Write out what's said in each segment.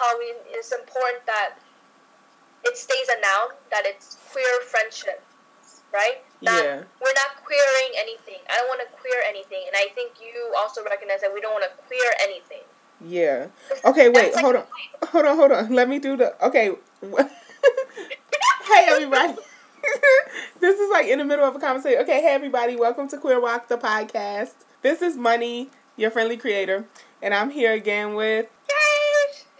Halloween, it's important that it stays a noun, that it's queer friendship, right? That Yeah. We're not queering anything. I don't want to queer anything, and I think you also recognize that we don't want to queer anything. Yeah. Okay, wait, like hold on. Hold on, hold on. Let me do the okay. hey everybody. this is like in the middle of a conversation. Okay, hey everybody, welcome to Queer WOC the podcast. This is Money, your friendly creator, and I'm here again with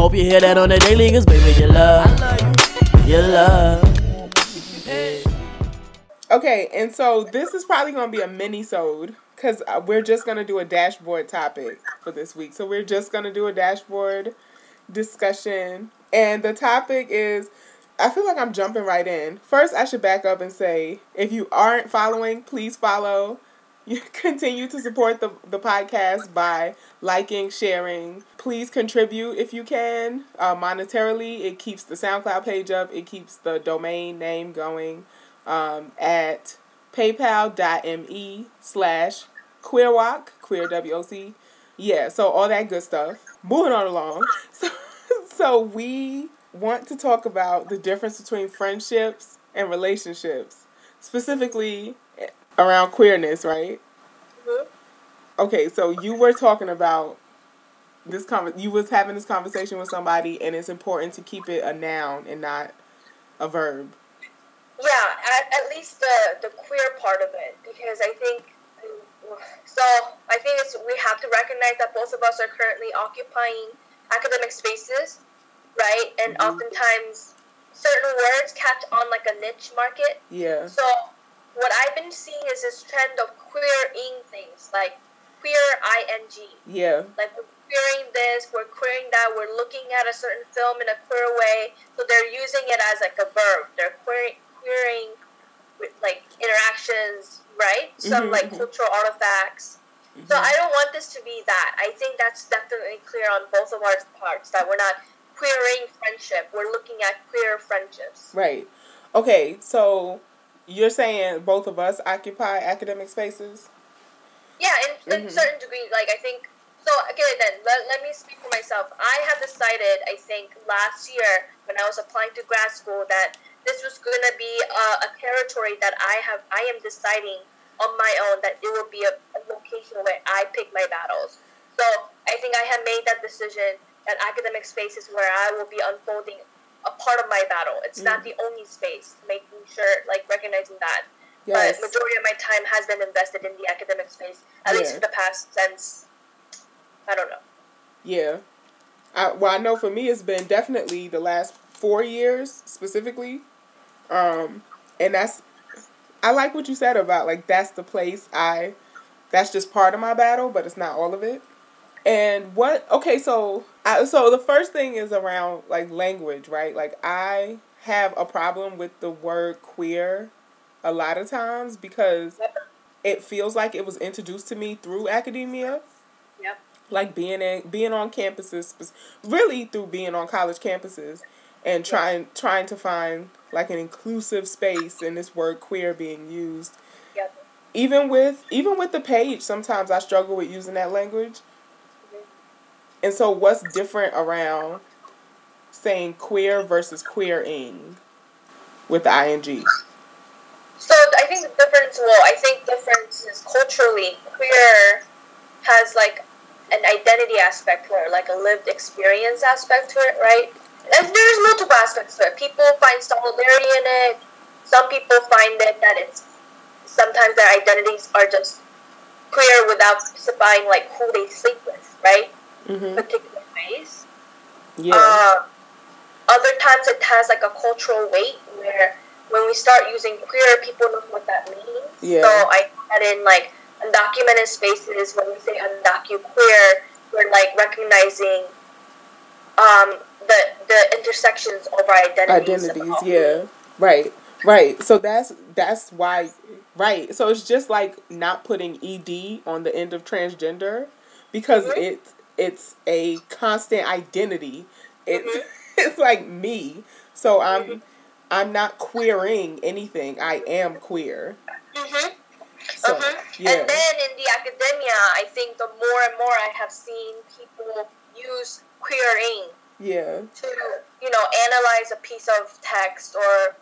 Hope you hear that on the daily, cause baby, you love. You love. Okay, and so this is probably gonna be a mini-sode because uh, we're just gonna do a dashboard topic for this week. So we're just gonna do a dashboard discussion, and the topic is. I feel like I'm jumping right in. First, I should back up and say, if you aren't following, please follow. You continue to support the, the podcast by liking, sharing. Please contribute if you can uh, monetarily. It keeps the SoundCloud page up. It keeps the domain name going um, at paypal.me slash queerwoc, queer W-O-C. Yeah, so all that good stuff. Moving on along. So, so we want to talk about the difference between friendships and relationships, specifically around queerness, right? Mhm. Okay, so you were talking about this con- you was having this conversation with somebody and it's important to keep it a noun and not a verb. Yeah, at, at least the the queer part of it, because I think. So I think it's we have to recognize that both of us are currently occupying academic spaces, right? And Mhm. oftentimes certain words catch on like a niche market. Yeah. So what I've been seeing is this trend of queering things, like queer ing. Yeah. Like we're queering this, we're queering that, we're looking at a certain film in a queer way. So they're using it as like a verb. They're queering, queering like interactions, right? Some Mhm, like cultural artifacts. So I don't want this to be that. I think that's definitely clear on both of our parts that we're not queering friendship. We're looking at queer friendships. Right. Okay, so you're saying both of us occupy academic spaces? Yeah, in, in Mhm. certain degree, like I think. So okay, then let, let me speak for myself. I have decided, I think last year when I was applying to grad school, that this was going to be a, a territory that I have. I am deciding on my own that it will be a, a location where I pick my battles. So I think I have made that decision that academic space is where I will be unfolding a part of my battle. It's not the only space. Making sure, like recognizing that. Yes. But majority of my time has been invested in the academic space, at least Yeah. for the past since I don't know. Yeah. I, well, I know for me it's been definitely the last four years specifically. Um, and that's, I like what you said about like that's the place I, that's just part of my battle, but it's not all of it. And what, okay, so, I, so the first thing is around like language, right? Like I have a problem with the word queer a lot of times because Yep. it feels like it was introduced to me through academia Yep. like being in being on campuses really through being on college campuses and trying trying to find like an inclusive space in this word queer being used Yep. even with even with the page sometimes i struggle with using that language and so what's different around saying queer versus queering with the ing So I think the difference. Well, I think difference is culturally queer has like an identity aspect to it, like a lived experience aspect to it, right? And there's multiple aspects to it. People find solidarity in it. Some people find it that it's sometimes their identities are just queer without specifying like who they sleep with, right? Mm-hmm. Particular ways. Yeah. Uh, other times it has like a cultural weight where when we start using queer, people know what that means. Yeah. So I add in like undocumented spaces. When we say undocu queer, we're like recognizing um, the the intersections of our identities. identities yeah right right so that's that's why right so it's just like not putting ed on the end of transgender because Mhm. it's it's a constant identity it's Mhm. it's like me so i'm Mhm. i'm not queering anything i am queer Mhm. so Mhm. yeah And then in the academia, I think the more and more I have seen people use queering yeah to, you know, analyze a piece of text or,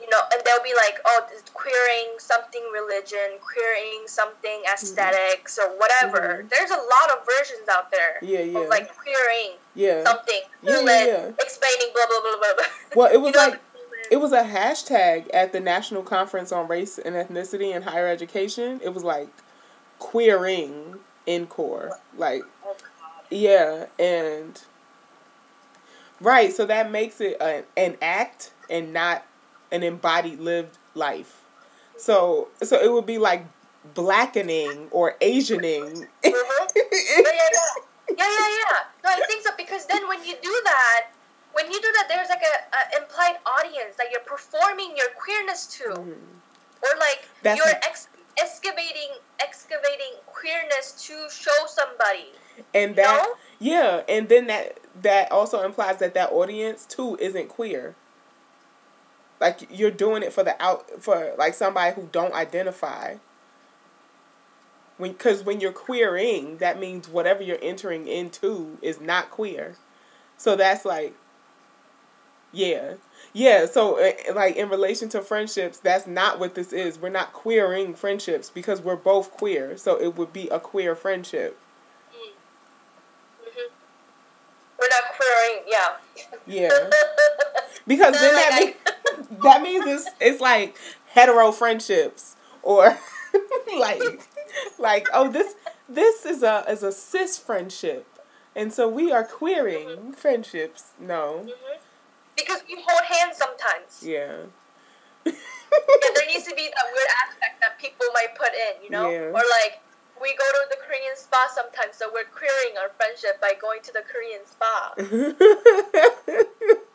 you know, and they'll be like, oh, this queering something religion, queering something aesthetics or whatever. Mhm. There's a lot of versions out there yeah yeah like queering yeah something, Yeah, yeah, yeah. explaining blah blah blah blah well it was know, like it was a hashtag at the National Conference on Race and Ethnicity in Higher Education. It was like queering NCORE. Like, Oh, yeah, and right, so that makes it an, an act and not an embodied lived life. So, so it would be like blackening or Asianing. Mhm. Yeah, yeah, yeah. Yeah, yeah, yeah. No, I think so because then when you do that, when you do that, there's like a, a implied audience that you're performing your queerness to, Mhm. or like That's you're ex- excavating excavating queerness to show somebody. and that No? yeah and then that that also implies that that audience too isn't queer like you're doing it for the out for like somebody who don't identify. When because when you're queering that means whatever you're entering into is not queer. So that's like yeah. Yeah so uh, like in relation to friendships that's not what this is. We're not queering friendships because we're both queer. So it would be a queer friendship. Hmm We're not queering, yeah. Yeah. Because then like, that, I- that means it's it's like hetero friendships or like like oh this this is a is a cis friendship. And so we are queering friendships. No. Mhm. Because we hold hands sometimes. Yeah. yeah, there needs to be that weird aspect that people might put in, you know? Yeah. Or like we go to the Korean spa sometimes, so we're queering our friendship by going to the Korean spa.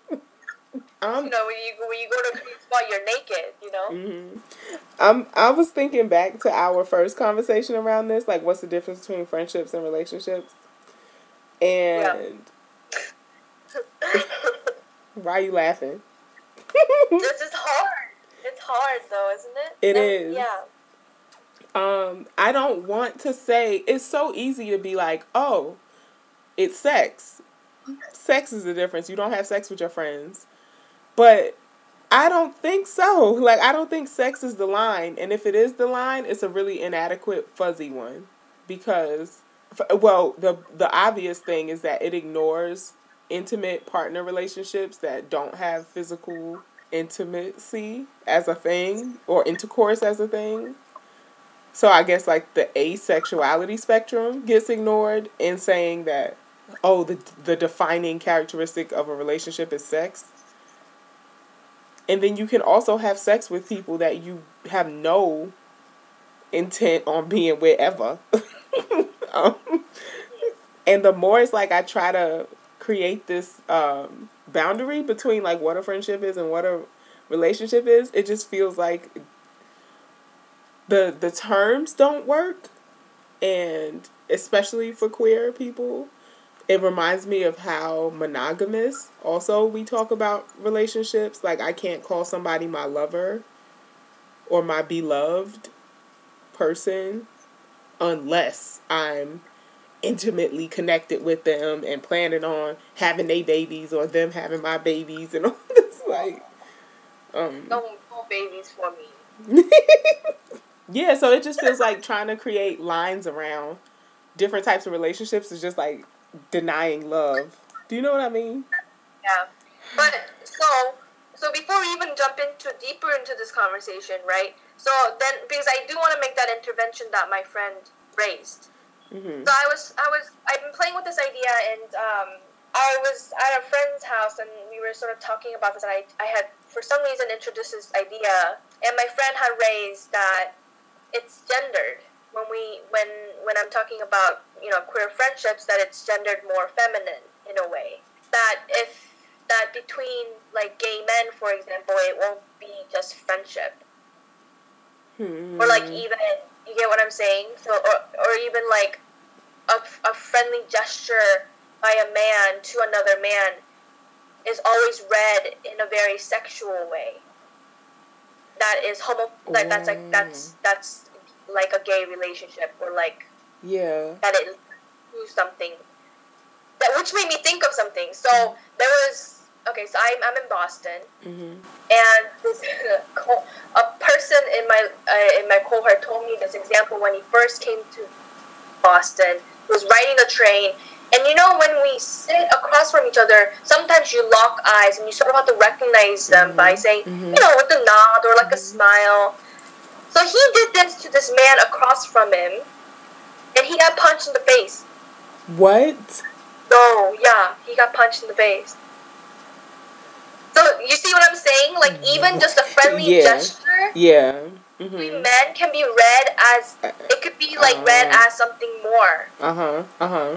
I'm You know, when you when you go to a spa, you're naked. You know. Mm-hmm. I'm I was thinking back to our first conversation around this, like what's the difference between friendships and relationships? And why are you laughing? this is hard. It's hard though, isn't it? It And- is. Yeah. um, I don't want to say it's so easy to be like, oh, it's sex. Sex is the difference. You don't have sex with your friends. But I don't think so. Like I don't think sex is the line, and if it is the line, it's a really inadequate fuzzy one because well, the the obvious thing is that it ignores intimate partner relationships that don't have physical intimacy as a thing or intercourse as a thing. So I guess like the asexuality spectrum gets ignored in saying that oh the the defining characteristic of a relationship is sex. And then you can also have sex with people that you have no intent on being with ever. um, and the more it's like I try to create this um, boundary between like what a friendship is and what a relationship is, it just feels like the the terms don't work and especially for queer people it reminds me of how monogamous also we talk about relationships like i can't call somebody my lover or my beloved person unless i'm intimately connected with them and planning on having their babies or them having my babies and all this like um No, no babies for me. yeah, so it just feels like trying to create lines around different types of relationships is just like denying love. Do you know what I mean? Yeah. But so so before we even jump into deeper into this conversation, right? So then, because I do want to make that intervention that my friend raised. Mm-hmm. So I was, I was, I've been playing with this idea, and um, I was at a friend's house, and we were sort of talking about this, and I, I had for some reason introduced this idea, and my friend had raised that it's gendered when we, when, when I'm talking about you know queer friendships, that it's gendered more feminine in a way. That if that between like gay men, for example, it won't be just friendship, Hmm. or like even you get what I'm saying. So or or even like a, a friendly gesture by a man to another man is always read in a very sexual way. That is homo. Like that's like that's that's like a gay relationship or like yeah. that it do something that which made me think of something. So there was okay. So I'm I'm in Boston, Mm-hmm. and this a person in my uh, in my cohort told me this example when he first came to Boston. He was riding the train. And you know, when we sit across from each other, sometimes you lock eyes and you sort of have to recognize them by saying, Mhm. you know, with a nod or like a smile. So he did this to this man across from him, and he got punched in the face. What? No, yeah, he got punched in the face. So you see what I'm saying? Like even just a friendly Yeah. gesture, Yeah. between Mm-hmm. men can be read as it could be like read Uh. as something more. Uh huh. Uh huh.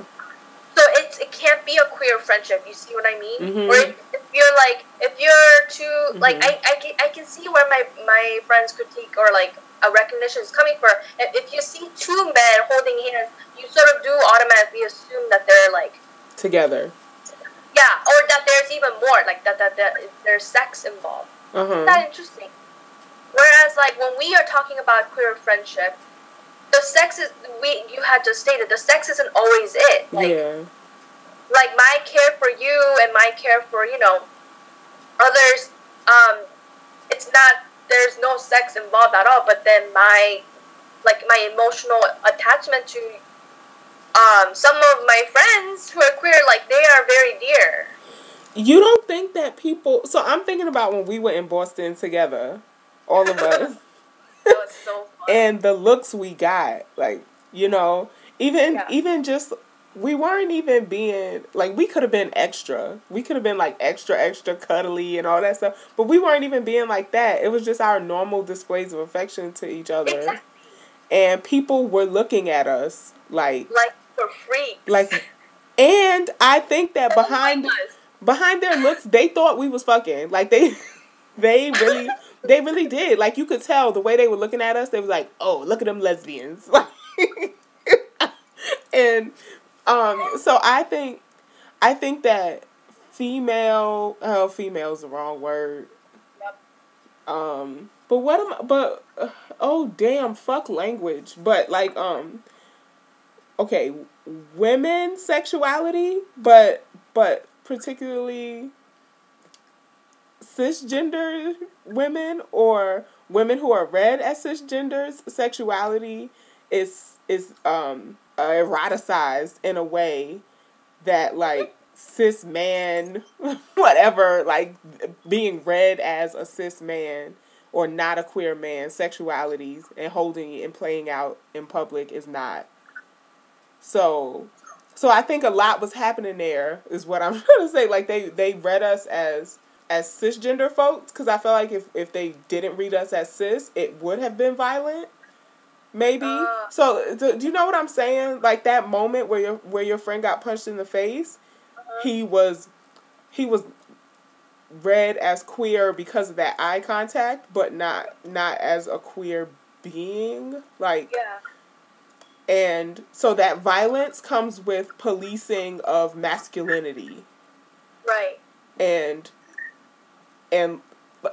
So it's it can't be a queer friendship. You see what I mean? Mhm. Or if, if you're like if you're too like Mhm. I, I can I can see where my my friend's critique or like a recognition is coming from. If, if you see two men holding hands, you sort of do automatically assume that they're like Together. yeah, or that there's even more like that that, that there's sex involved. Uh Isn't that interesting? Whereas like when we are talking about queer friendship, the sex is we you had just stated the sex isn't always it. Like Yeah. like my care for you and my care for you know others um it's not there's no sex involved at all but then my like my emotional attachment to um some of my friends who are queer like they are very dear You don't think that people? So I'm thinking about when we were in Boston together, all of us, Oh, was so fun and the looks we got. Like you know, even Yeah. even just we weren't even being like we could have been extra. We could have been like extra extra cuddly and all that stuff, but we weren't even being like that. It was just our normal displays of affection to each other, exactly and people were looking at us like like for free like. And I think that behind behind their looks, they thought we was fucking. Like they, they really, they really did. Like you could tell the way they were looking at us. They was like, "Oh, look at them lesbians." Like, and um, so I think, I think that female, oh, female is the wrong word. Yep. Um, but what am I? But uh, oh damn, fuck language. But like um, okay, women's sexuality, but but particularly cisgender women or women who are read as cisgenders sexuality is is um uh, eroticized in a way that like cis man whatever like being read as a cis man or not a queer man sexualities and holding it and playing out in public is not. So so I think a lot was happening there is what I'm trying to say. Like they they read us as as cisgender folks because I feel like if if they didn't read us as cis it would have been violent maybe. Uh. so do, do you know what I'm saying? Like that moment where your where your friend got punched in the face he was he was read as queer because of that eye contact but not not as a queer being like yeah. and so that violence comes with policing of masculinity. Right. And and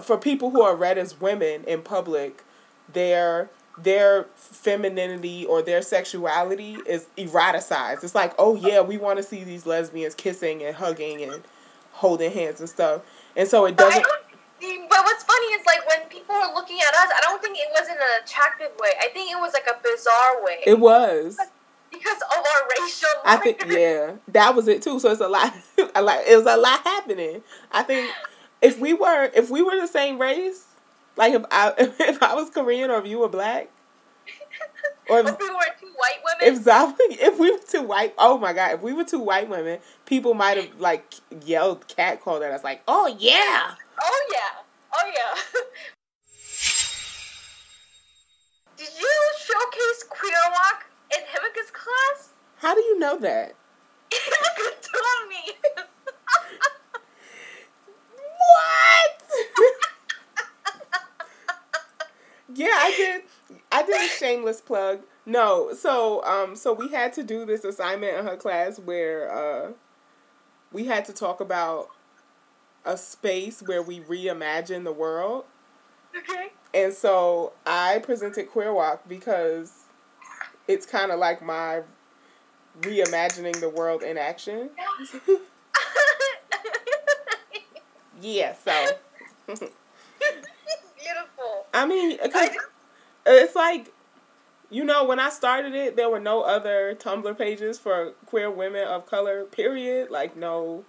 for people who are read as women in public their their femininity or their sexuality is eroticized it's like oh yeah we want to see these lesbians kissing and hugging and holding hands and stuff and so it doesn't. But what's funny is like when people were looking at us, I don't think it was in an attractive way. I think it was like a bizarre way it was because of our racial. I think yeah, that was it too. So it's a lot, a lot. It was a lot happening. I think, if we were if we were the same race, like if I if I was Korean or if you were black, or if, if we were two white women. if if we were two white, oh my god, if we were two white women, people might have like yelled cat called at us like, oh yeah. oh yeah. Oh yeah. Did you showcase queer WOC in Himika's class? How do you know that? Himika told me. What? yeah, I did. I did a shameless plug. No, so um, so we had to do this assignment in her class where uh, we had to talk about a space where we reimagine the world, okay. and so I presented Queer WOC because it's kind of like my reimagining the world in action. yeah, so Beautiful. I mean, it's like, you know, when I started it, there were no other Tumblr pages for queer women of color. Period. Like no.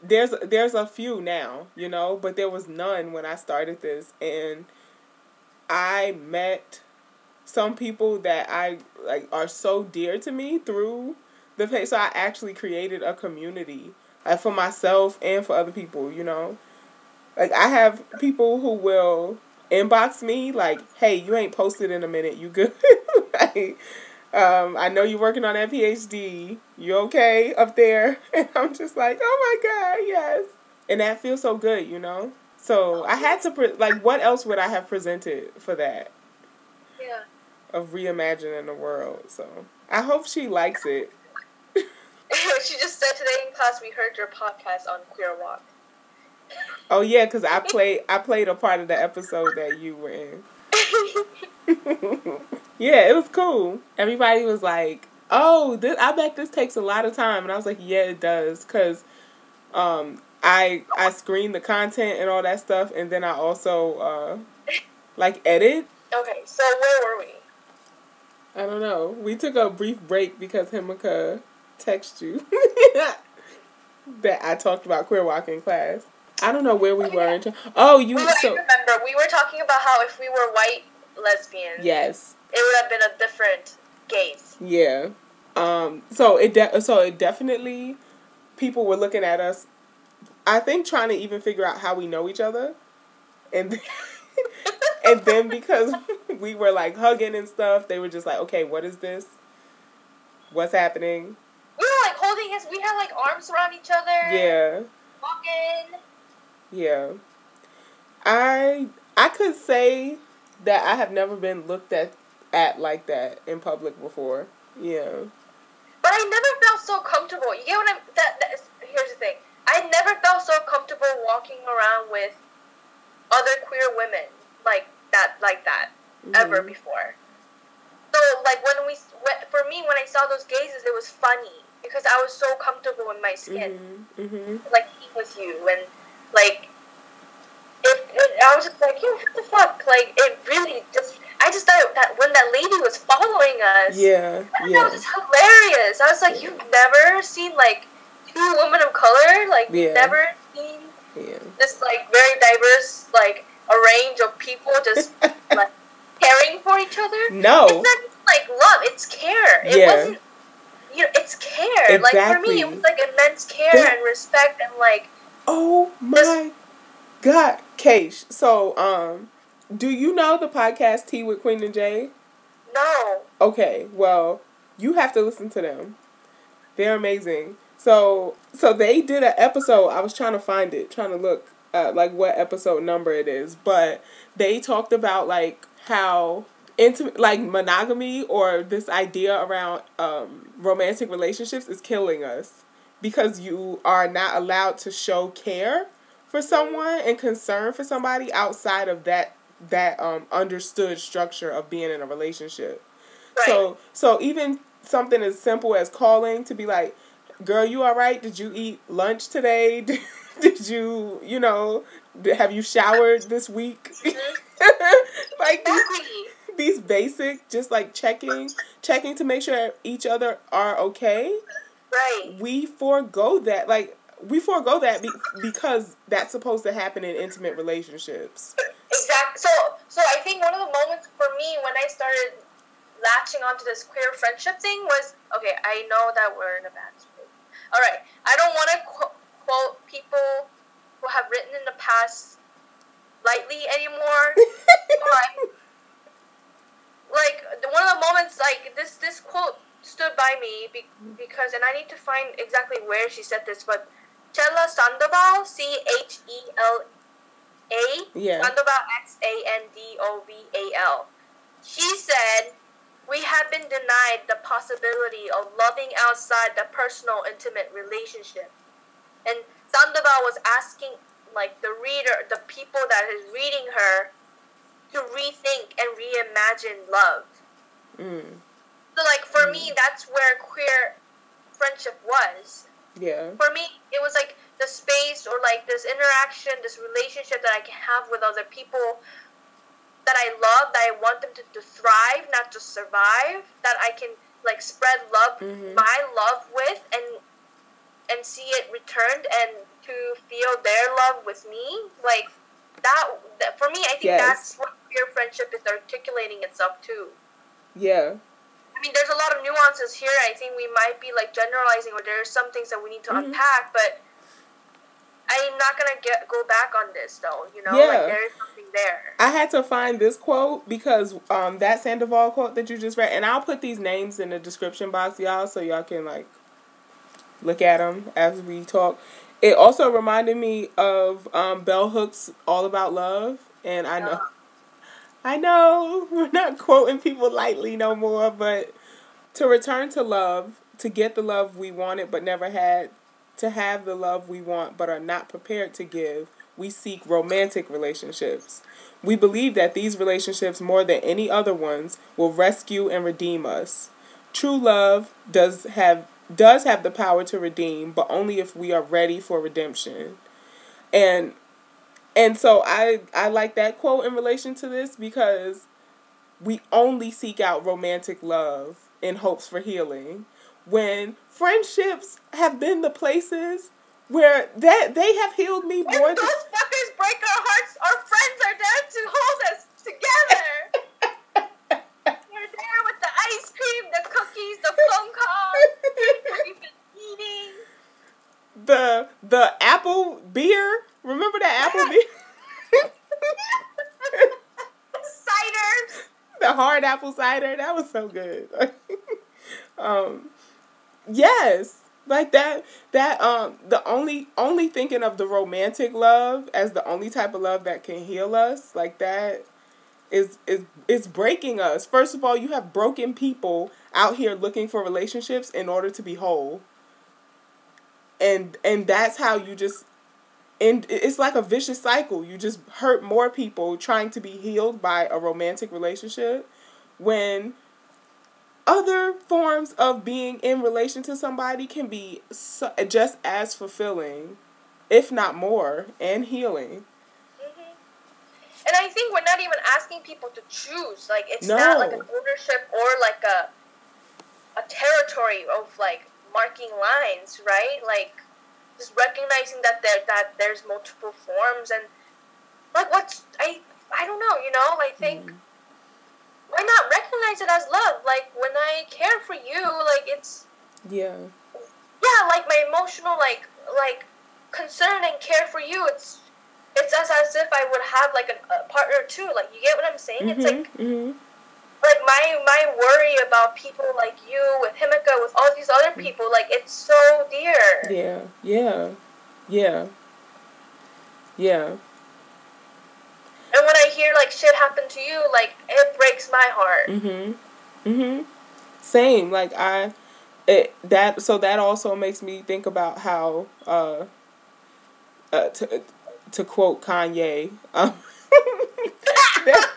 There's there's a few now, you know, but there was none when I started this, and I met some people that I like are so dear to me through the page. So I actually created a community, like for myself and for other people, you know. Like I have people who will inbox me like, "Hey, you ain't posted in a minute. You good?" like, um, I know you're working on that PhD. You okay up there? And I'm just like, "Oh my god, yes!" And that feels so good, you know. So I had to pre- like, what else would I have presented for that Yeah. of reimagining the world? So I hope she likes it. she just said today in class we heard your podcast on Queer WOC. Oh yeah, because I played I played a part of the episode that you were in. yeah, it was cool. Everybody was like, "Oh, this, I bet this takes a lot of time," and I was like, "Yeah, it does," because um, I I screen the content and all that stuff, and then I also uh, like edit. okay, so where were we? I don't know. We took a brief break because Himika texted you that I talked about queer walking class. I don't know where we were. In oh, you We were, I so remember we were talking about how if we were white lesbians, yes. it would have been a different gaze. Yeah. Um. So it de- so it definitely people were looking at us. I think trying to even figure out how we know each other, and then, and then because we were like hugging and stuff, they were just like, okay, what is this? What's happening? We were like holding his. We had like arms around each other. Yeah. Walking. Yeah. I I could say that I have never been looked at at like that in public before. Yeah. But I never felt so comfortable. You get what I'm. That, that is, here's the thing. I never felt so comfortable walking around with other queer women like that, like that, ever Mhm. before. So like when we, for me, when I saw those gazes, it was funny because I was so comfortable in my skin, Mhm. Mhm. like with you, and like, it, it, I was just like, yo, what the fuck? Like it really just. I just thought that when that lady was following us, Yeah. yeah, it was hilarious. I was like, you've never seen like two women of color, like Yeah. never seen Yeah. this like very diverse like a range of people just like caring for each other. No. It's not like love; it's care. It Yeah. wasn't. You know, it's care. Like for me, it was like immense care That- and respect and like Oh my God, Keish. So, um, do you know the podcast Tea with Queen and Jay? no. Okay, well, you have to listen to them. They're amazing. So, so they did an episode. I was trying to find it, trying to look uh, like what episode number it is, but they talked about like how intimate, like monogamy or this idea around um, romantic relationships is killing us because you are not allowed to show care for someone and concern for somebody outside of that that um understood structure of being in a relationship. Right. So so even something as simple as calling to be like, "Girl, you all right? Did you eat lunch today? Did, did you, you know, have you showered this week?" like these, Exactly. These basic just like checking checking to make sure each other are okay Right. we forego that. Like we forego that be- because that's supposed to happen in intimate relationships. Exactly. So, so I think one of the moments for me when I started latching onto this queer friendship thing was okay. I know that we're in a bad space. All right. I don't want to qu- quote people who have written in the past lightly anymore. like one of the moments, like this, this quote stood by me be- because, and I need to find exactly where she said this, but Chela Sandoval, C H E L A, Yeah. Sandoval, X A N D O V A L. She said, We have been denied the possibility of loving outside the personal, intimate relationship. And Sandoval was asking, like, the reader, the people that is reading her, to rethink and reimagine love. Mm. So, like, for me, that's where queer friendship was Yeah. for me it was like the space or like this interaction this relationship that i can have with other people that i love that i want them to, to thrive not just survive that i can like spread love Mhm. my love with and and see it returned and to feel their love with me like that, that for me i think Yes. that's what queer friendship is articulating itself too. Yeah. I mean, there's a lot of nuances here. I think we might be like generalizing, or there are some things that we need to Mhm. unpack. But I'm not gonna get go back on this, though. You know, Yeah. like there is something there. I had to find this quote because um that Sandoval quote that you just read, and I'll put these names in the description box, y'all, so y'all can like look at them as we talk. It also reminded me of um, Bell Hooks' "All About Love," and I know, I know we're not quoting people lightly no more, but to return to love, to get the love we wanted but never had, to have the love we want but are not prepared to give, we seek romantic relationships. We believe that these relationships, more than any other ones, will rescue and redeem us. True love does have does have the power to redeem, but only if we are ready for redemption. And and so I I like that quote in relation to this because we only seek out romantic love in hopes for healing when friendships have been the places where that they have healed me When more those than fuckers break our hearts, our friends are there to hold us together. They're there with the ice cream, the cookies, the phone calls. We've been eating. the the apple beer. Remember that apple beer? Ciders. the hard apple cider. That was so good. um, yes, like that. That um, the only only thinking of the romantic love as the only type of love that can heal us. Like that is is is breaking us. First of all, you have broken people out here looking for relationships in order to be whole. And and that's how you just and it's like a vicious cycle. You just hurt more people trying to be healed by a romantic relationship when other forms of being in relation to somebody can be so, just as fulfilling, if not more, and healing. hmm And I think we're not even asking people to choose. Like it's No. not like an ownership or like a a territory of like marking lines, right? Like just recognizing that there that there's multiple forms and like what's I I don't know, you know, I think why not recognize it as love? Like when I care for you, like it's Yeah. yeah, like my emotional like like concern and care for you. It's it's as as if I would have like a, a partner too. Like you get what I'm saying? It's like hmm like my my worry about people like you with Himika with all these other people. Like it's so dear. Yeah. Yeah. Yeah. Yeah. And when I hear like shit happen to you, like it breaks my heart. Mhm. Mhm. Same. Like I, it that so that also makes me think about how uh, uh to to quote Kanye. Um, that,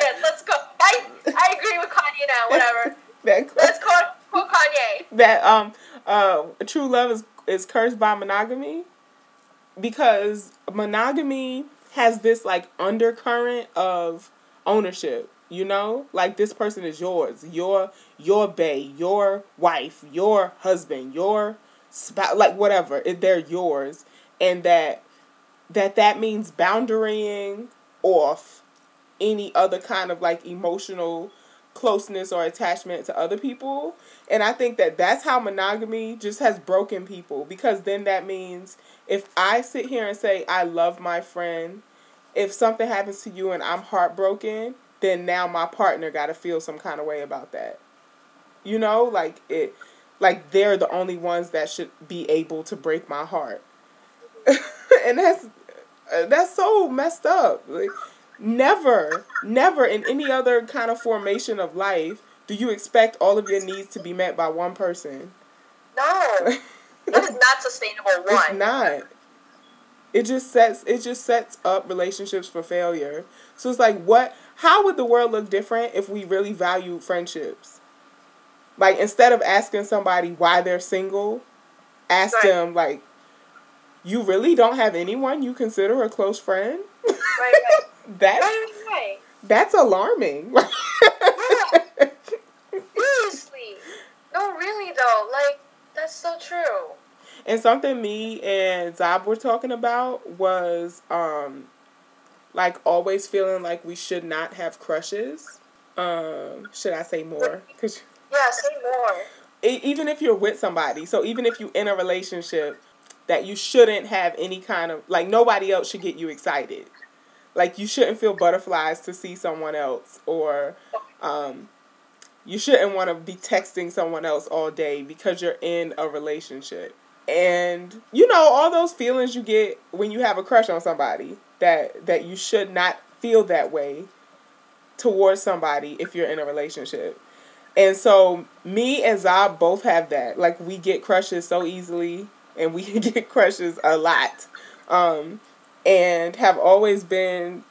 yes, let's go. I I agree with Kanye now. Whatever. that Let's quote quote Kanye. that um uh true love is is cursed by monogamy because monogamy has this like undercurrent of ownership you know? Like this person is yours. Your your bae your wife your husband your spouse, like whatever, it, they're yours, and that that that means boundarying off any other kind of like emotional closeness or attachment to other people. And I think that that's how monogamy just has broken people because then that means if I sit here and say I love my friend, if something happens to you and I'm heartbroken, then now my partner got to feel some kind of way about that. You know, like it like they're the only ones that should be able to break my heart. and that's that's so messed up. Like Never, never in any other kind of formation of life do you expect all of your needs to be met by one person. No, that is not sustainable. One, it's not. It just sets it just sets up relationships for failure. So it's like, what? How would the world look different if we really valued friendships? Like instead of asking somebody why they're single, ask right. them like, you really don't have anyone you consider a close friend. Right. right. That's right, that's alarming. Seriously, no, really though, like that's so true. And something me and Zab were talking about was um like always feeling like we should not have crushes. Um, should I say more? Cause yeah, say more. Even if you're with somebody, so even if you're in a relationship, that you shouldn't have any kind of like nobody else should get you excited like you shouldn't feel butterflies to see someone else or um, you shouldn't want to be texting someone else all day because you're in a relationship and you know all those feelings you get when you have a crush on somebody that that you should not feel that way towards somebody if you're in a relationship and so me and Zab both have that like we get crushes so easily and we get crushes a lot um, and have always been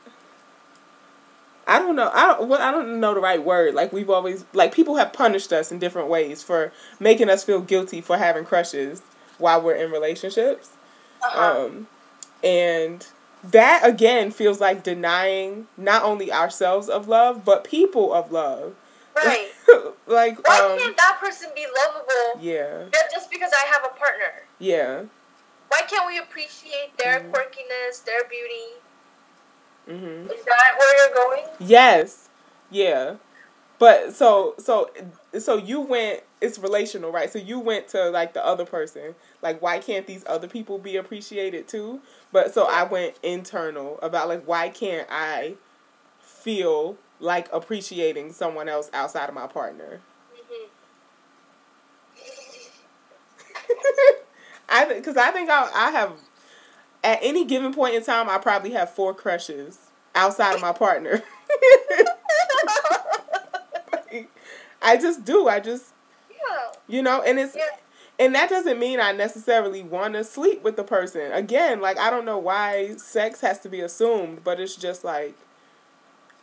I don't know. I don't. Well, I don't know the right word. Like we've always like people have punished us in different ways for making us feel guilty for having crushes while we're in relationships, uh-huh. um, and that again feels like denying not only ourselves of love but people of love. Right. like why um, can't that person be lovable? Yeah. Just because I have a partner. Yeah. Why can't we appreciate their mm-hmm. quirkiness, their beauty? Mm-hmm. Is that where you're going? Yes. Yeah. But so so so you went it's relational, right? So you went to like the other person. Like why can't these other people be appreciated too? But so I went internal about like why can't I feel like appreciating someone else outside of my partner? Mm-hmm. I because I think I I have at any given point in time I probably have four crushes outside of my partner. I just do. I just yeah. You know, and it's yeah. and that doesn't mean I necessarily want to sleep with the person. Again, like I don't know why sex has to be assumed, but it's just like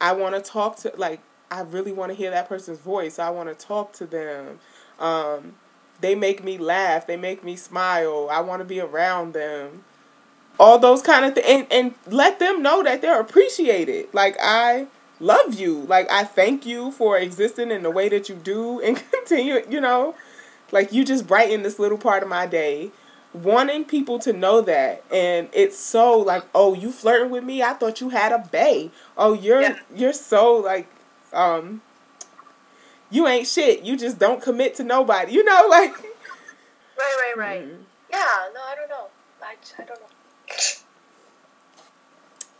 I want to talk to like I really want to hear that person's voice. I want to talk to them. Um, they make me laugh. They make me smile. I want to be around them. All those kind of things. And, and let them know that they're appreciated. Like, I love you. Like, I thank you for existing in the way that you do and continue, you know. Like, you just brighten this little part of my day. Wanting people to know that. And it's so like, oh, you flirting with me? I thought you had a bae. Oh, you're yeah. you're so like um you ain't shit. You just don't commit to nobody. You know, like. Right, right, right. Mm-hmm. Yeah, no, I don't know. I, I don't know.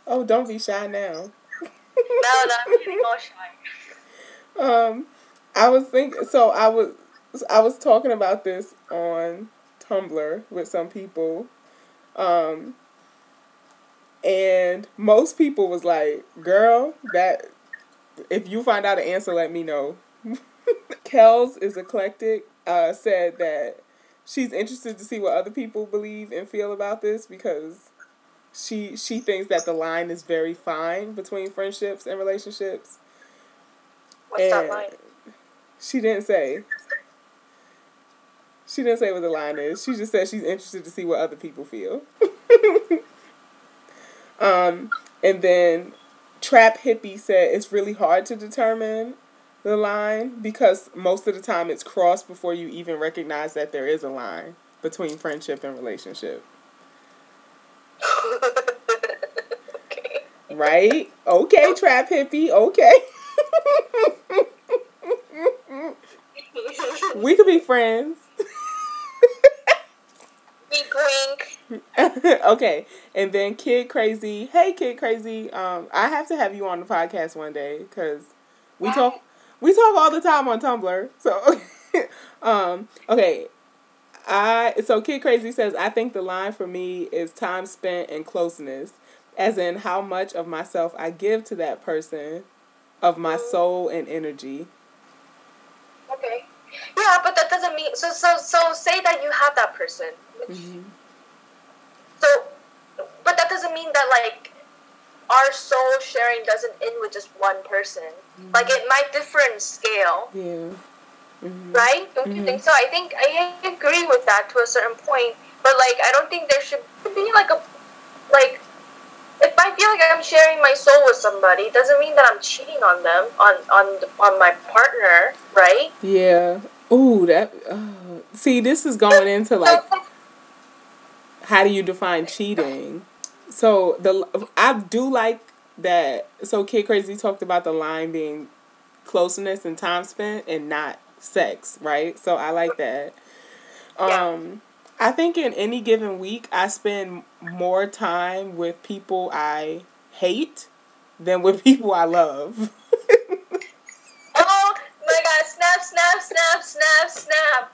Oh, don't be shy now. No, no, I'm getting all shy. Um, I was thinking. So I was, I was talking about this on Tumblr with some people, um, and most people was like, "Girl, that if you find out an answer, let me know." Kels is eclectic. Uh, said that she's interested to see what other people believe and feel about this because she she thinks that the line is very fine between friendships and relationships. What's and that line? She didn't say. She didn't say what the line is. She just said she's interested to see what other people feel. um, and then Trap Hippie said it's really hard to determine the line because most of the time it's crossed before you even recognize that there is a line. between friendship and relationship. Okay. Right? Okay, trap hippie. Okay. we could be friends. Okay, and then Kid Crazy. Hey, Kid Crazy. Um, I have to have you on the podcast one day because we talk. We talk all the time on Tumblr. So, um, okay. I so Kid Crazy says I think the line for me is time spent and closeness, as in how much of myself I give to that person, of my soul and energy. Okay. Yeah, but that doesn't mean so so so say that you have that person. Mm-hmm. So but that doesn't mean that like our soul sharing doesn't end with just one person. Like it might differ in scale, Yeah. Mm-hmm. right? Don't you think so? I think I agree with that to a certain point, but like I don't think there should be like a like if I feel like I'm sharing my soul with somebody, it doesn't mean that I'm cheating on them on on on my partner, right? Yeah. Ooh, that. Uh, see, this is going into like how do you define cheating? So the I do like that. So Kid Crazy talked about the line being closeness and time spent and not sex, right? So I like that. Um, I think in any given week I spend more time with people I hate than with people I love. Oh my god, snap, snap, snap, snap, snap.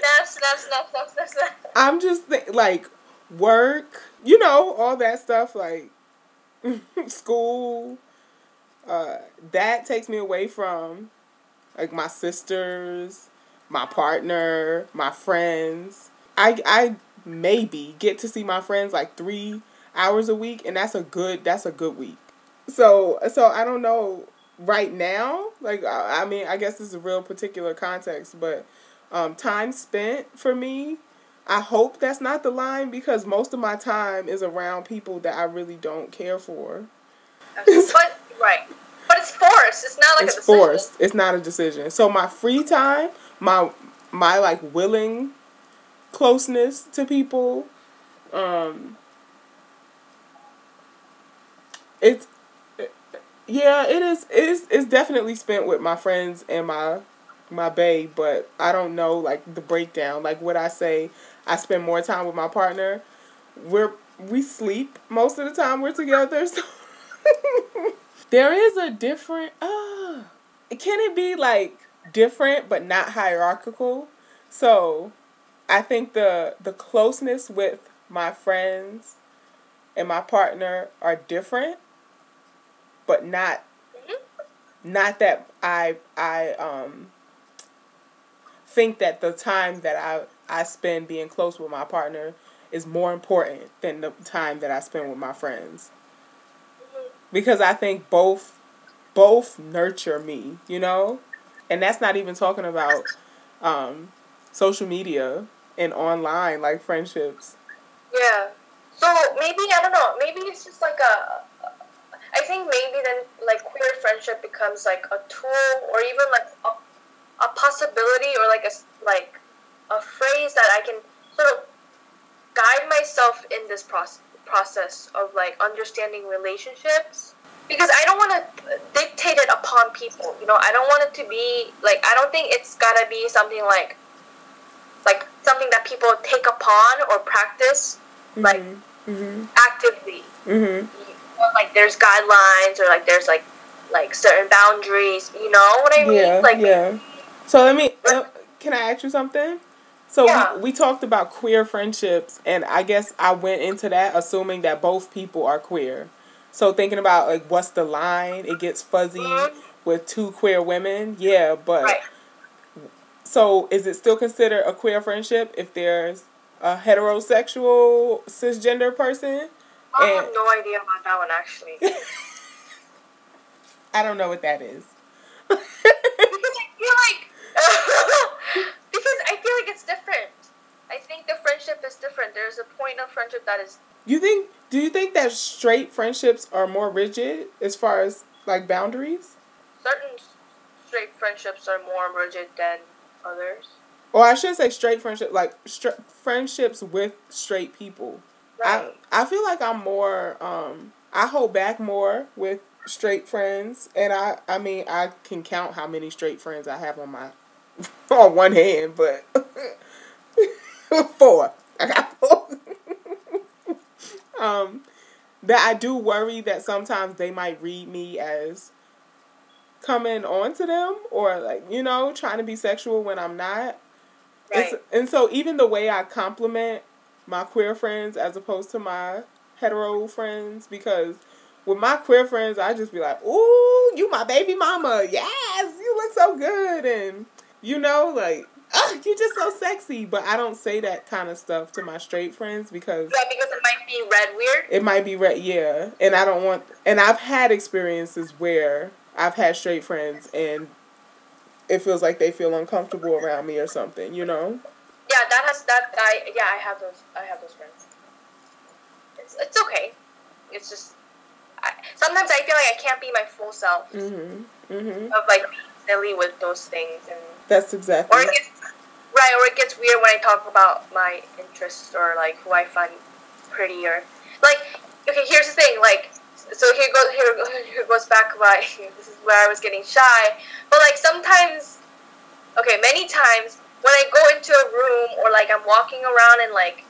Snap, snap, snap, snap, snap, snap. I'm just th- like work, you know, all that stuff like school. Uh, that takes me away from like my sisters, my partner, my friends. I I maybe get to see my friends like 3 hours a week and that's a good that's a good week. So so I don't know right now, like I, I mean, I guess this is a real particular context, but um, time spent for me I hope that's not the line because most of my time is around people that I really don't care for. But right, it's forced. It's not like it's a decision. forced. It's not a decision. So my free time, my my like willing closeness to people, um, it's yeah, it is. It is. It's definitely spent with my friends and my my bae, but I don't know like the breakdown. Like what I say, I spend more time with my partner. We're we sleep most of the time we're together. So there is a different. Uh, can it be like different but not hierarchical? So I think the the closeness with my friends and my partner are different, but not not that I I um think that the time that I I spend being close with my partner is more important than the time that I spend with my friends. Because I think both both nurture me, you know? And that's not even talking about um social media and online like friendships. Yeah. So maybe I don't know. Maybe it's just like a. I think maybe then like queer friendship becomes like a tool or even like a, a possibility or like a like a phrase that I can sort of guide myself in this process process of like understanding relationships because I don't want to dictate it upon people. You know, I don't want it to be like I don't think it's gotta be something like like something that people take upon or practice like Mm-hmm. actively. Mm-hmm. You know, like there's guidelines or like there's like like certain boundaries. You know what I mean? Yeah, like yeah. So let me. Uh, can I ask you something? So Yeah. we, we talked about queer friendships, and I guess I went into that assuming that both people are queer. So thinking about like what's the line? It gets fuzzy Mhm. with two queer women. Yeah, but right. so is it still considered a queer friendship if there's a heterosexual cisgender person? I have no idea about that one actually. I don't know what that is. I feel like because I feel like it's different. I think the friendship is different. There's a friendship that is You think? Do you think that straight friendships are more rigid as far as like boundaries? certain straight friendships are more rigid than others. or I should say straight friendship, like str- friendships with straight people. Right. I I feel like I'm more um I hold back more with straight friends and I I mean I can count how many straight friends I have on my on one hand, but four. I got four. Um that I do worry that sometimes they might read me as coming on to them or like, you know, trying to be sexual when I'm not. right. It's, and so even the way I compliment my queer friends as opposed to my hetero friends, because with my queer friends, I just be like, "Ooh, you my baby mama, yes, you look so good," and you know, like, oh, you're just so sexy. But I don't say that kind of stuff to my straight friends because Yeah, because it might be read weird. it might be read, yeah, and I don't want. And I've had experiences where I've had straight friends and. It feels like they feel uncomfortable around me or something, you know. Yeah, that has that. I yeah, I have those. I have those friends. It's it's okay. It's just. I, sometimes I feel like I can't be my full self Mhm. Mhm. of like being silly with those things and That's exactly. or it gets right or it gets weird when I talk about my interests or like who I find prettier. like okay here's the thing like so here goes here, here goes back my this is where I was getting shy. But like sometimes okay many times when I go into a room or like I'm walking around and like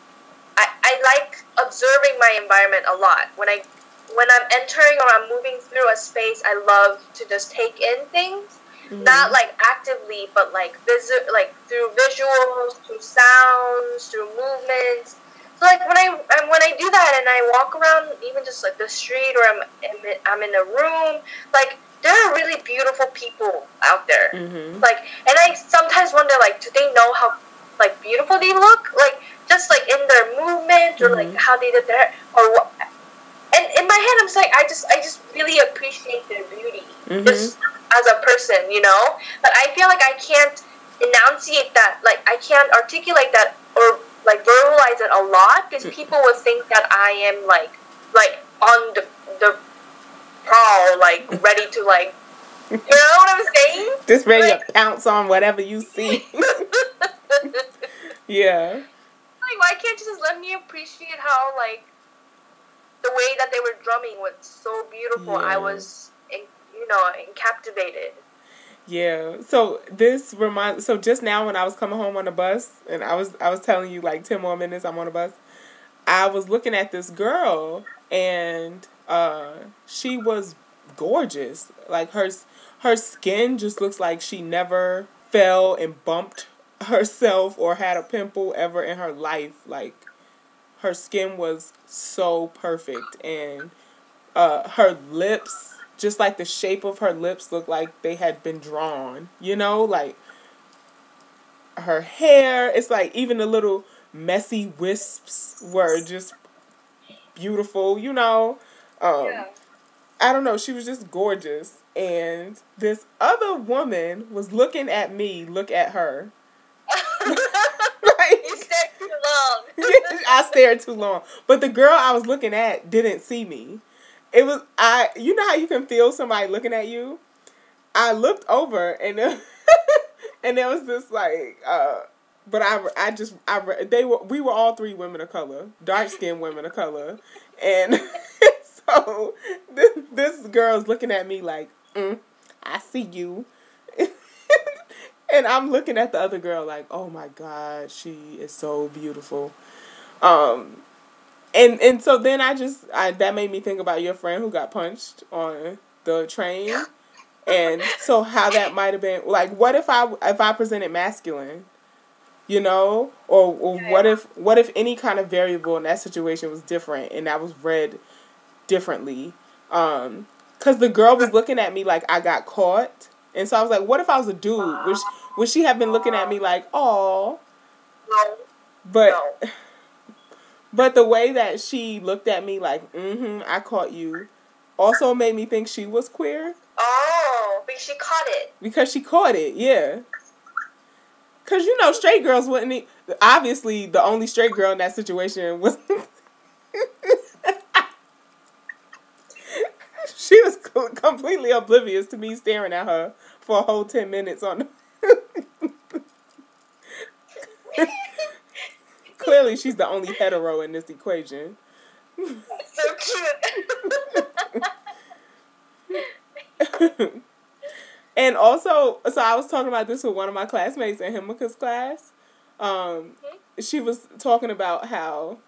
I, I like observing my environment a lot. When I when I'm entering or I'm moving through a space I love to just take in things Mm-hmm. not like actively, but like visu- like through visuals, through sounds, through movements. So like when I when I do that and I walk around even just like the street or I'm in, I'm in a room, like there are really beautiful people out there. Mhm. Like and I sometimes wonder like do they know how like beautiful they look? Like just like in their movement or like Mhm. how they did their or what. And in my head, I'm like I just I just really appreciate their beauty Mhm. just as a person, you know. But I feel like I can't enunciate that, like I can't articulate that or like verbalize it a lot because people would think that I am like like on the the prowl, like ready to like, you know what I'm saying? Just ready Like- to pounce on whatever you see. yeah. like why can't you just let me appreciate how like the way that they were drumming was so beautiful i was in, you know captivated Yeah. So this reminds so just now when I was coming home on the bus and I was I was telling you like ten more minutes I'm on the bus, I was looking at this girl and uh she was gorgeous. Like her her skin just looks like she never fell and bumped herself or had a pimple ever in her life. Like her skin was so perfect and uh her lips just like the shape of her lips looked like they had been drawn you know like her hair it's like even the little messy wisps were just beautiful you know? Um i don't know she was just gorgeous and this other woman was looking at me look at her like you stared too long I stared too long. But the girl I was looking at didn't see me. It was I. You know how you can feel somebody looking at you. I looked over and and there was this like. uh but I, I just I they were we were all three women of color, dark skinned women of color, and so this this girl's looking at me like, mm, I see you, and I'm looking at the other girl like, oh my god, she is so beautiful. Um, and and so then I just I that made me think about your friend who got punched on the train, and so how that might have been like, what if I if I presented masculine, you know, or, or what if what if any kind of variable in that situation was different and that was read differently, um, because the girl was looking at me like I got caught. And so I was like, what if I was a dude? She, would she have been looking at me like, oh, no but no but the way that she looked at me like, mm-hmm, I caught you, also made me think she was queer oh because she caught it because she caught it, yeah. Cause you know, straight girls wouldn't. e- Obviously, the only straight girl in that situation was. she was completely oblivious to me staring at her for a whole ten minutes on. Clearly, she's the only hetero in this equation. so cute. and also, so I was talking about this with one of my classmates in Himika's class. Um, she was talking about how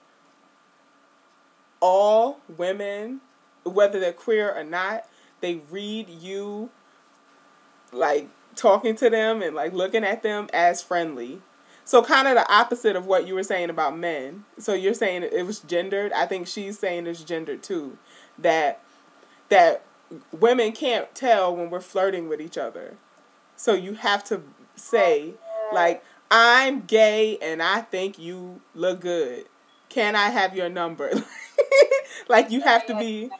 all women, whether they're queer or not, they read you like talking to them and like looking at them as friendly. So kind of the opposite of what you were saying about men. So you're saying it was gendered. I think she's saying it's gendered too. That that women can't tell when we're flirting with each other. So you have to say like I'm gay and I think you look good. Can I have your number? like you have to be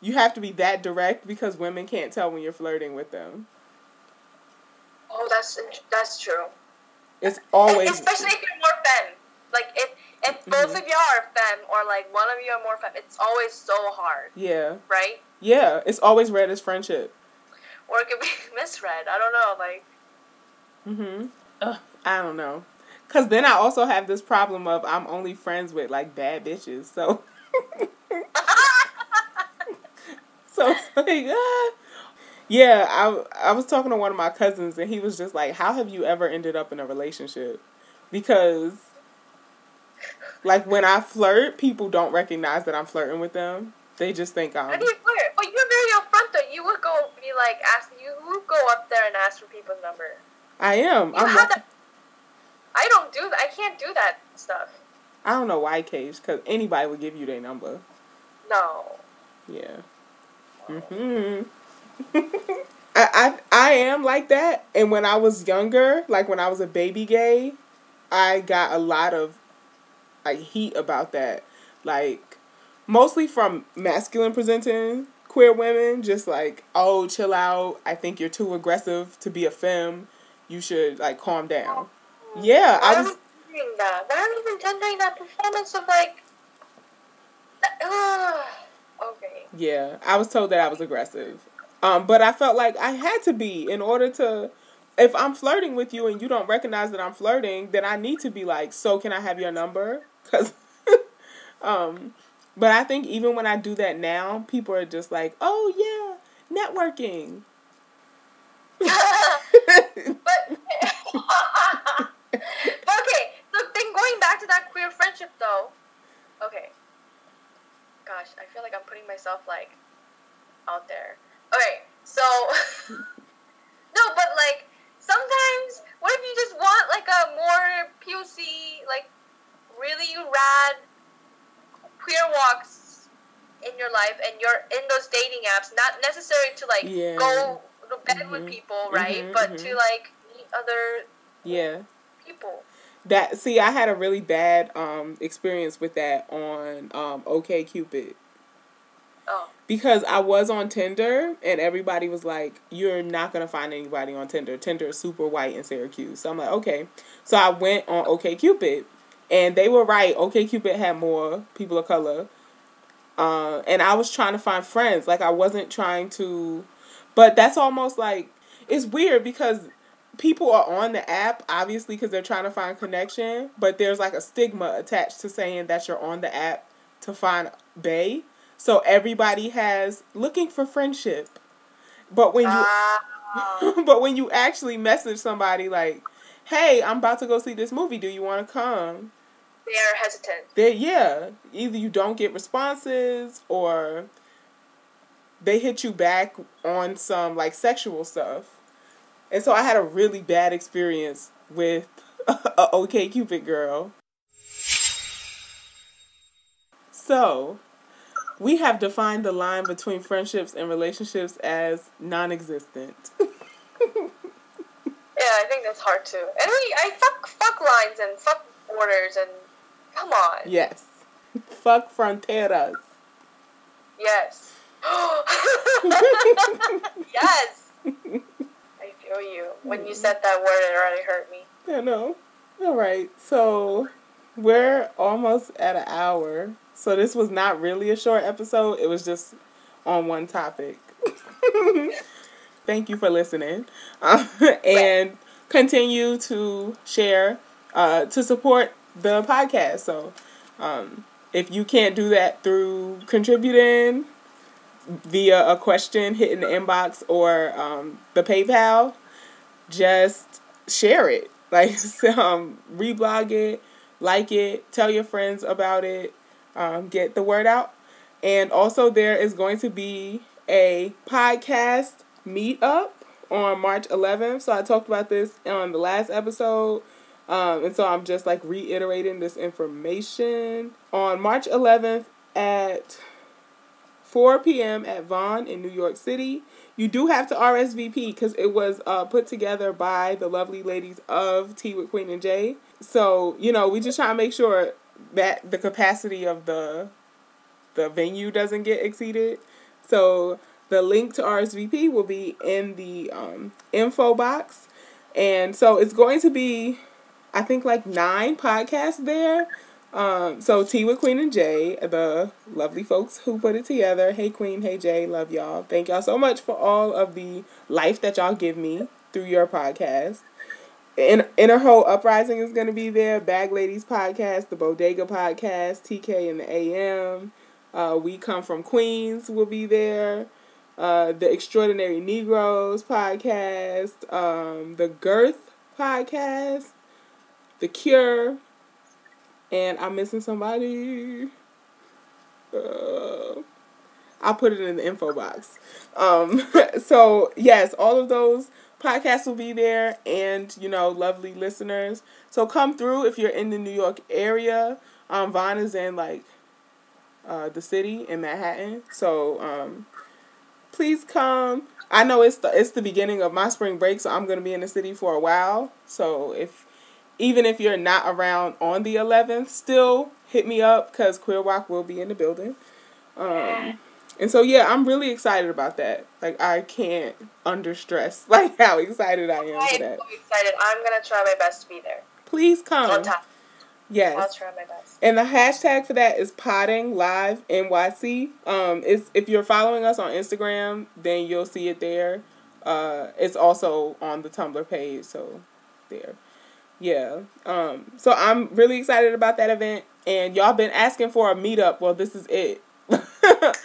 you have to be that direct because women can't tell when you're flirting with them. Oh, that's that's true. It's always especially if you're more femme. Like if if both Mhm. of y'all are femme or like one of you are more femme, it's always so hard, yeah. right? Yeah, it's always read as friendship. Or it could be misread. I don't know. Like Mhm. Ugh, I don't know. Cuz then I also have this problem of I'm only friends with like bad bitches. So so it's like ah. Yeah, I I was talking to one of my cousins and he was just like, "How have you ever ended up in a relationship?" Because like when I flirt, people don't recognize that I'm flirting with them. They just think how I'm do you flirt? But you're very upfront though. You would go be like ask you would go up there and ask for people's number. I am. You I'm have not, that. I don't do that. I can't do that stuff. I don't know why, Cage, because anybody would give you their number. No. Yeah. hmm I, I I am like that, and when I was younger, like when I was a baby gay, I got a lot of like heat about that, like mostly from masculine presenting queer women, just like oh chill out. I think you're too aggressive to be a femme. You should like calm down. Yeah, Why I was. doing that? Why are we even tendering that performance of like? Uh, okay. Yeah, I was told that I was aggressive. Um, but I felt like I had to be in order to if I'm flirting with you and you don't recognize that I'm flirting, then I need to be like, "So can I have your number?" Cuz um but I think even when I do that now, people are just like, "Oh yeah, networking." But okay, so then going back to that queer friendship though. Okay. Gosh, I feel like I'm putting myself like out there. Okay, so no, but like sometimes what if you just want like a more POC, like really rad queer WOCs in your life and you're in those dating apps, not necessarily to like Yeah. go to bed with Mhm. people, right? Mhm, but mhm. to like meet other yeah. people. That see, I had a really bad um experience with that on um OK Cupid. Oh. Because I was on Tinder and everybody was like, "You're not gonna find anybody on Tinder. Tinder is super white in Syracuse." So I'm like, "Okay." So I went on OkCupid, and they were right. OkCupid had more people of color, uh, and I was trying to find friends. Like I wasn't trying to, but that's almost like it's weird because people are on the app obviously because they're trying to find connection, but there's like a stigma attached to saying that you're on the app to find bae. So everybody has looking for friendship. But when you Ah. but when you actually message somebody like, "Hey, I'm about to go see this movie. Do you want to come?" they are hesitant. They yeah, either you don't get responses or they hit you back on some like sexual stuff. And so I had a really bad experience with a OK Cupid girl. So, we have defined the line between friendships and relationships as non-existent. Yeah, I think that's hard too. And we, I fuck fuck lines and fuck borders and come on. yes. Fuck fronteras. Yes. yes. I feel you. When you said that word, it already hurt me. I know. All right. So we're almost at an hour. So this was not really a short episode. It was just on one topic. Thank you for listening. Um, and continue to share uh, to support the podcast. So um, if you can't do that through contributing via a question hitting the inbox or um, the PayPal, just share it. Like, um, reblog it, like it, tell your friends about it, um, get the word out. And also, there is going to be a podcast meetup on March 11th. So I talked about this on the last episode. Um, and so I'm just like reiterating this information. On March 11th at 4 p.m. at Vaughn in New York City. You do have to RSVP because it was uh, put together by the lovely ladies of Tea with Queen and Jay. So, you know, we just try to make sure that the capacity of the the venue doesn't get exceeded. So the link to RSVP will be in the um, info box. And so it's going to be, I think, like nine podcasts there. Um, so Tea with Queen and Jay, the lovely folks who put it together. Hey Queen, hey Jay, love y'all. Thank y'all so much for all of the life that y'all give me through your podcast. In, Inner Hoe Uprising is going to be there. Bag Ladies podcast, the Bodega podcast, TK and the AM. Uh, we Come From Queens will be there. Uh, the Extraordinary Negroes podcast, um, the Girth podcast, The Cure, and I'm missing somebody. Uh, I'll put it in the info box. Um, so yes, all of those podcasts will be there, and you know, lovely listeners. So come through if you're in the New York area. Um, Vaughn is in like uh, the city in Manhattan, so um, please come. I know it's the it's the beginning of my spring break, so I'm gonna be in the city for a while. So if even if you're not around on the 11th, still hit me up because Queer WOC will be in the building. Um, and so yeah, I'm really excited about that. Like I can't under stress like how excited I am I for am that. so excited. I'm gonna try my best to be there. Please come. On time. Yes. I'll try my best. And the hashtag for that is potting live NYC. Um, it's if you're following us on Instagram, then you'll see it there. Uh, it's also on the Tumblr page, so there. Yeah. Um, so I'm really excited about that event, and y'all been asking for a meetup. Well, this is it.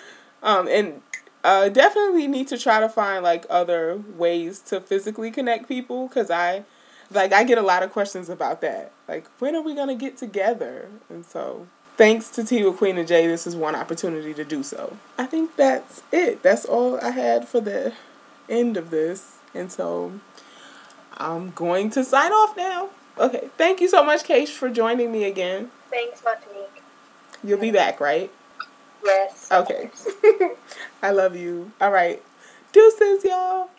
um, and uh, definitely need to try to find like other ways to physically connect people, cause I, like, I get a lot of questions about that. Like, when are we gonna get together? And so, thanks to Tea with Queen and Jay, this is one opportunity to do so. I think that's it. That's all I had for the end of this, and so. I'm going to sign off now. Okay, thank you so much, Keish, for joining me again. Thanks, Martinique. You'll be back, right? Yes. Okay. I love you. All right. Deuces, y'all.